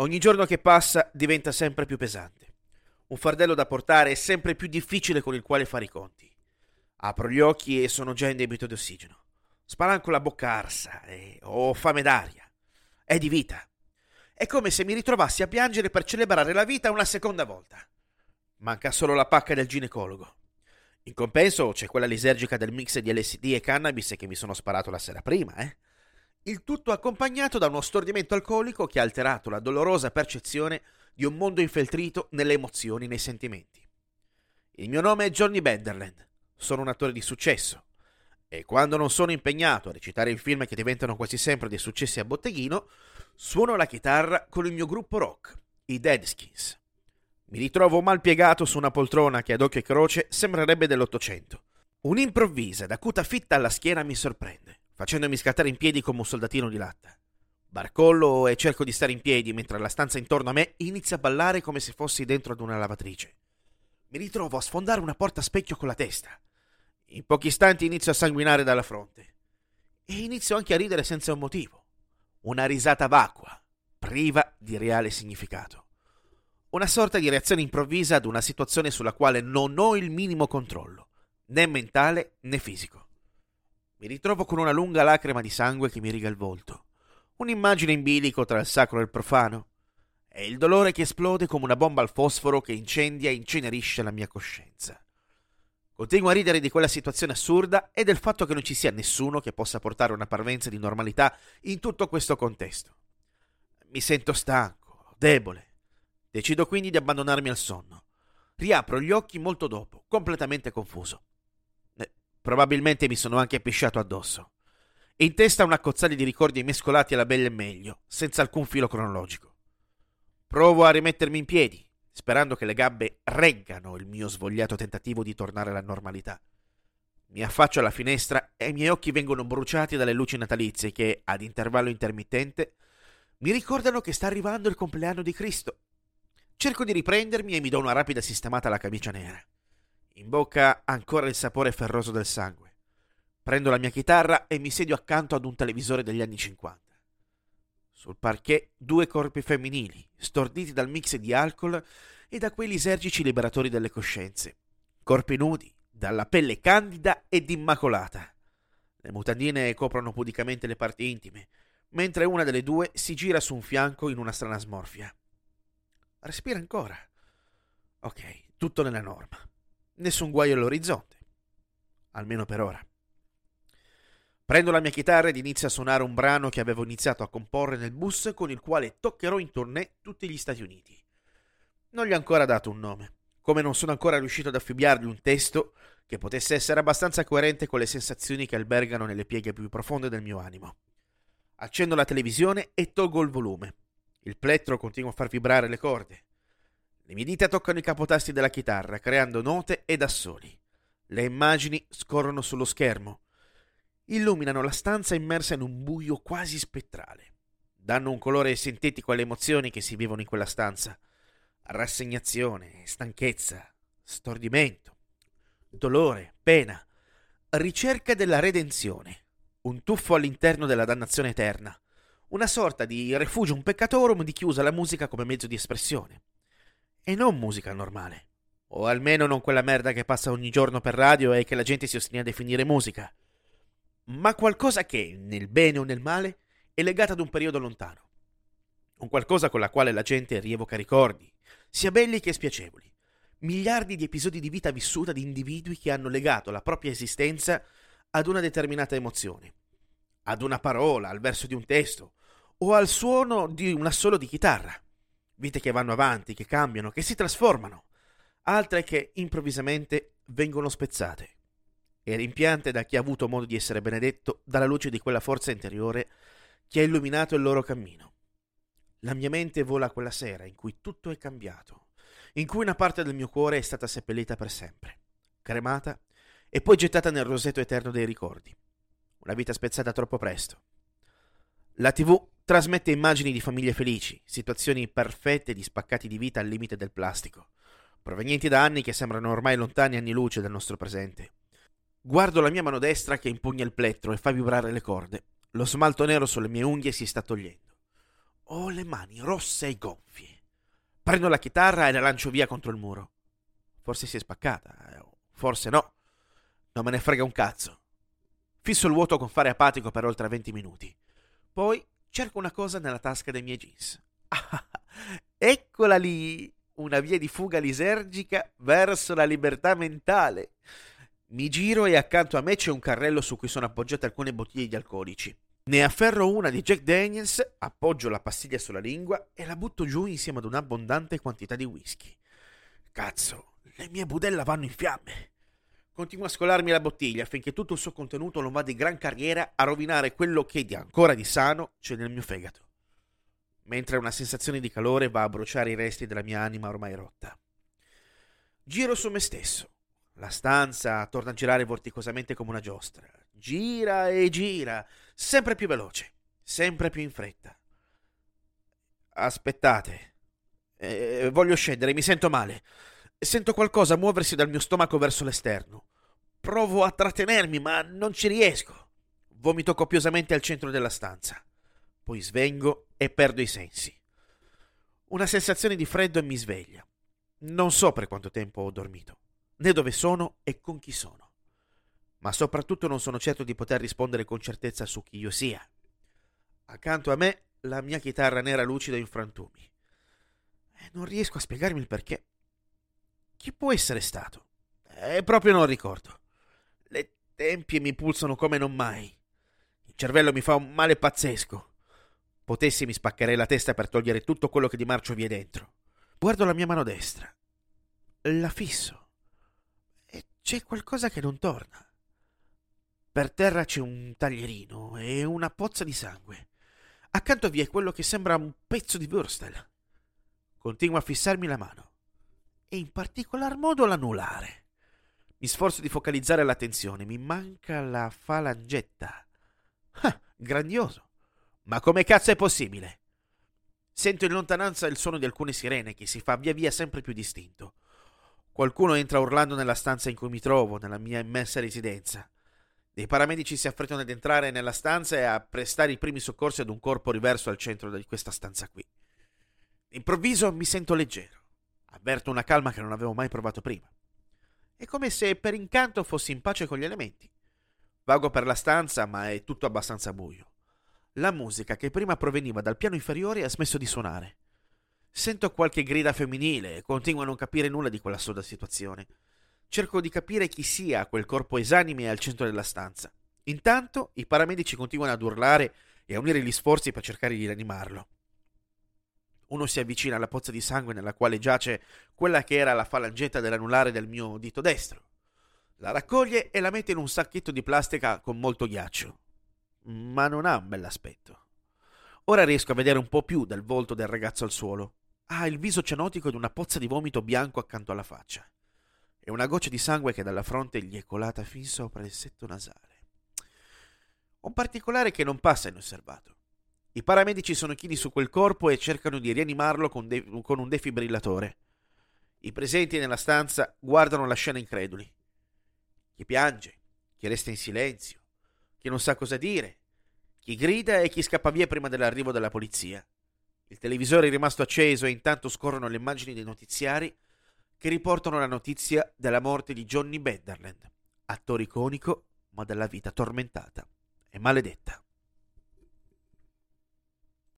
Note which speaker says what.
Speaker 1: Ogni giorno che passa diventa sempre più pesante. Un fardello da portare è sempre più difficile con il quale fare i conti. Apro gli occhi e sono già in debito di ossigeno. Spalanco la bocca arsa e ho fame d'aria. È di vita. È come se mi ritrovassi a piangere per celebrare la vita una seconda volta. Manca solo la pacca del ginecologo. In compenso c'è quella lisergica del mix di LSD e cannabis che mi sono sparato la sera prima, eh? Il tutto accompagnato da uno stordimento alcolico che ha alterato la dolorosa percezione di un mondo infeltrito nelle emozioni e nei sentimenti. Il mio nome è Johnny Benderland. Sono un attore di successo. E quando non sono impegnato a recitare in film che diventano quasi sempre dei successi a botteghino, suono la chitarra con il mio gruppo rock, i Deadskins. Mi ritrovo mal piegato su una poltrona che ad occhio e croce sembrerebbe dell'Ottocento. Un'improvvisa ed acuta fitta alla schiena mi sorprende, facendomi scattare in piedi come un soldatino di latta. Barcollo e cerco di stare in piedi mentre la stanza intorno a me inizia a ballare come se fossi dentro ad una lavatrice. Mi ritrovo a sfondare una porta a specchio con la testa. In pochi istanti inizio a sanguinare dalla fronte. E inizio anche a ridere senza un motivo. Una risata vacua, priva di reale significato. Una sorta di reazione improvvisa ad una situazione sulla quale non ho il minimo controllo, né mentale né fisico. Mi ritrovo con una lunga lacrima di sangue che mi riga il volto. Un'immagine in bilico tra il sacro e il profano. E il dolore che esplode come una bomba al fosforo che incendia e incenerisce la mia coscienza. Continuo a ridere di quella situazione assurda e del fatto che non ci sia nessuno che possa portare una parvenza di normalità in tutto questo contesto. Mi sento stanco, debole. Decido quindi di abbandonarmi al sonno. Riapro gli occhi molto dopo, completamente confuso. Probabilmente mi sono anche pisciato addosso. In testa una cozzaglia di ricordi mescolati alla bella e meglio, senza alcun filo cronologico. Provo a rimettermi in piedi, sperando che le gambe reggano il mio svogliato tentativo di tornare alla normalità. Mi affaccio alla finestra e i miei occhi vengono bruciati dalle luci natalizie che, ad intervallo intermittente, mi ricordano che sta arrivando il compleanno di Cristo. Cerco di riprendermi e mi do una rapida sistemata alla camicia nera. In bocca ancora il sapore ferroso del sangue. Prendo la mia chitarra e mi sedio accanto ad un televisore degli anni 50. Sul parquet due corpi femminili, storditi dal mix di alcol e da quei lisergici liberatori delle coscienze. Corpi nudi, dalla pelle candida ed immacolata. Le mutandine coprono pudicamente le parti intime, mentre una delle due si gira su un fianco in una strana smorfia. Respira ancora. Ok, tutto nella norma. Nessun guaio all'orizzonte. Almeno per ora. Prendo la mia chitarra ed inizio a suonare un brano che avevo iniziato a comporre nel bus con il quale toccherò in tournée tutti gli Stati Uniti. Non gli ho ancora dato un nome, come non sono ancora riuscito ad affibbiargli un testo che potesse essere abbastanza coerente con le sensazioni che albergano nelle pieghe più profonde del mio animo. Accendo la televisione e tolgo il volume. Il plettro continua a far vibrare le corde. Le mie dita toccano i capotasti della chitarra, creando note ed assoli. Le immagini scorrono sullo schermo illuminano la stanza immersa in un buio quasi spettrale. Danno un colore sintetico alle emozioni che si vivono in quella stanza. Rassegnazione, stanchezza, stordimento, dolore, pena, ricerca della redenzione, un tuffo all'interno della dannazione eterna, una sorta di refugium peccatorum di chiusa alla musica come mezzo di espressione. E non musica normale. O almeno non quella merda che passa ogni giorno per radio e che la gente si ostina a definire musica ma qualcosa che, nel bene o nel male, è legata ad un periodo lontano. Un qualcosa con la quale la gente rievoca ricordi, sia belli che spiacevoli. Miliardi di episodi di vita vissuta di individui che hanno legato la propria esistenza ad una determinata emozione, ad una parola, al verso di un testo o al suono di un assolo di chitarra. Vite che vanno avanti, che cambiano, che si trasformano, altre che improvvisamente vengono spezzate e rimpiante da chi ha avuto modo di essere benedetto dalla luce di quella forza interiore che ha illuminato il loro cammino. La mia mente vola quella sera in cui tutto è cambiato, in cui una parte del mio cuore è stata seppellita per sempre, cremata e poi gettata nel roseto eterno dei ricordi. Una vita spezzata troppo presto. La TV trasmette immagini di famiglie felici, situazioni perfette di spaccati di vita al limite del plastico, provenienti da anni che sembrano ormai lontani anni luce dal nostro presente. Guardo la mia mano destra che impugna il plettro e fa vibrare le corde. Lo smalto nero sulle mie unghie si sta togliendo. Ho le mani rosse e gonfie. Prendo la chitarra e la lancio via contro il muro. Forse si è spaccata, eh, forse no. Non me ne frega un cazzo. Fisso il vuoto con fare apatico per oltre 20 minuti. Poi cerco una cosa nella tasca dei miei jeans. Ah, eccola lì! Una via di fuga lisergica verso la libertà mentale. Mi giro e accanto a me c'è un carrello su cui sono appoggiate alcune bottiglie di alcolici. Ne afferro una di Jack Daniels, appoggio la pastiglia sulla lingua e la butto giù insieme ad un'abbondante quantità di whisky. Cazzo, le mie budella vanno in fiamme. Continuo a scolarmi la bottiglia affinché tutto il suo contenuto non vada di gran carriera a rovinare quello che di ancora di sano c'è nel mio fegato. Mentre una sensazione di calore va a bruciare i resti della mia anima ormai rotta. Giro su me stesso. La stanza torna a girare vorticosamente come una giostra. Gira e gira, sempre più veloce, sempre più in fretta. Aspettate. Eh, voglio scendere, mi sento male. Sento qualcosa muoversi dal mio stomaco verso l'esterno. Provo a trattenermi, ma non ci riesco. Vomito copiosamente al centro della stanza. Poi svengo e perdo i sensi. Una sensazione di freddo mi sveglia. Non so per quanto tempo ho dormito, né dove sono e con chi sono. Ma soprattutto non sono certo di poter rispondere con certezza su chi io sia. Accanto a me la mia chitarra nera lucida in frantumi. E non riesco a spiegarmi il perché. Chi può essere stato? Eh, proprio non ricordo. Le tempie mi pulsano come non mai. Il cervello mi fa un male pazzesco. Potessi mi spaccherei la testa per togliere tutto quello che di marcio vi è dentro. Guardo la mia mano destra. La fisso. E c'è qualcosa che non torna. Per terra c'è un taglierino e una pozza di sangue. Accanto vi è quello che sembra un pezzo di Würstel. Continuo a fissarmi la mano e in particolar modo l'anulare. Mi sforzo di focalizzare l'attenzione, mi manca la falangetta. Ah, grandioso! Ma come cazzo è possibile? Sento in lontananza il suono di alcune sirene che si fa via via sempre più distinto. Qualcuno entra urlando nella stanza in cui mi trovo, nella mia immensa residenza. Dei paramedici si affrettano ad entrare nella stanza e a prestare i primi soccorsi ad un corpo riverso al centro di questa stanza qui. Improvviso mi sento leggero. Avverto una calma che non avevo mai provato prima. È come se per incanto fossi in pace con gli elementi. Vago per la stanza, ma è tutto abbastanza buio. La musica che prima proveniva dal piano inferiore ha smesso di suonare. Sento qualche grida femminile e continuo a non capire nulla di quella soda situazione. Cerco di capire chi sia quel corpo esanime al centro della stanza. Intanto i paramedici continuano ad urlare e a unire gli sforzi per cercare di rianimarlo. Uno si avvicina alla pozza di sangue nella quale giace quella che era la falangetta dell'anulare del mio dito destro. La raccoglie e la mette in un sacchetto di plastica con molto ghiaccio. Ma non ha un bell'aspetto. Ora riesco a vedere un po' più del volto del ragazzo al suolo. Ha il viso cianotico ed una pozza di vomito bianco accanto alla faccia. E una goccia di sangue che dalla fronte gli è colata fin sopra il setto nasale. Un particolare che non passa inosservato. I paramedici sono chini su quel corpo e cercano di rianimarlo con, de- con un defibrillatore. I presenti nella stanza guardano la scena increduli. Chi piange, chi resta in silenzio, chi non sa cosa dire, chi grida e chi scappa via prima dell'arrivo della polizia. Il televisore è rimasto acceso e intanto scorrono le immagini dei notiziari che riportano la notizia della morte di Johnny Benderland, attore iconico ma dalla vita tormentata e maledetta.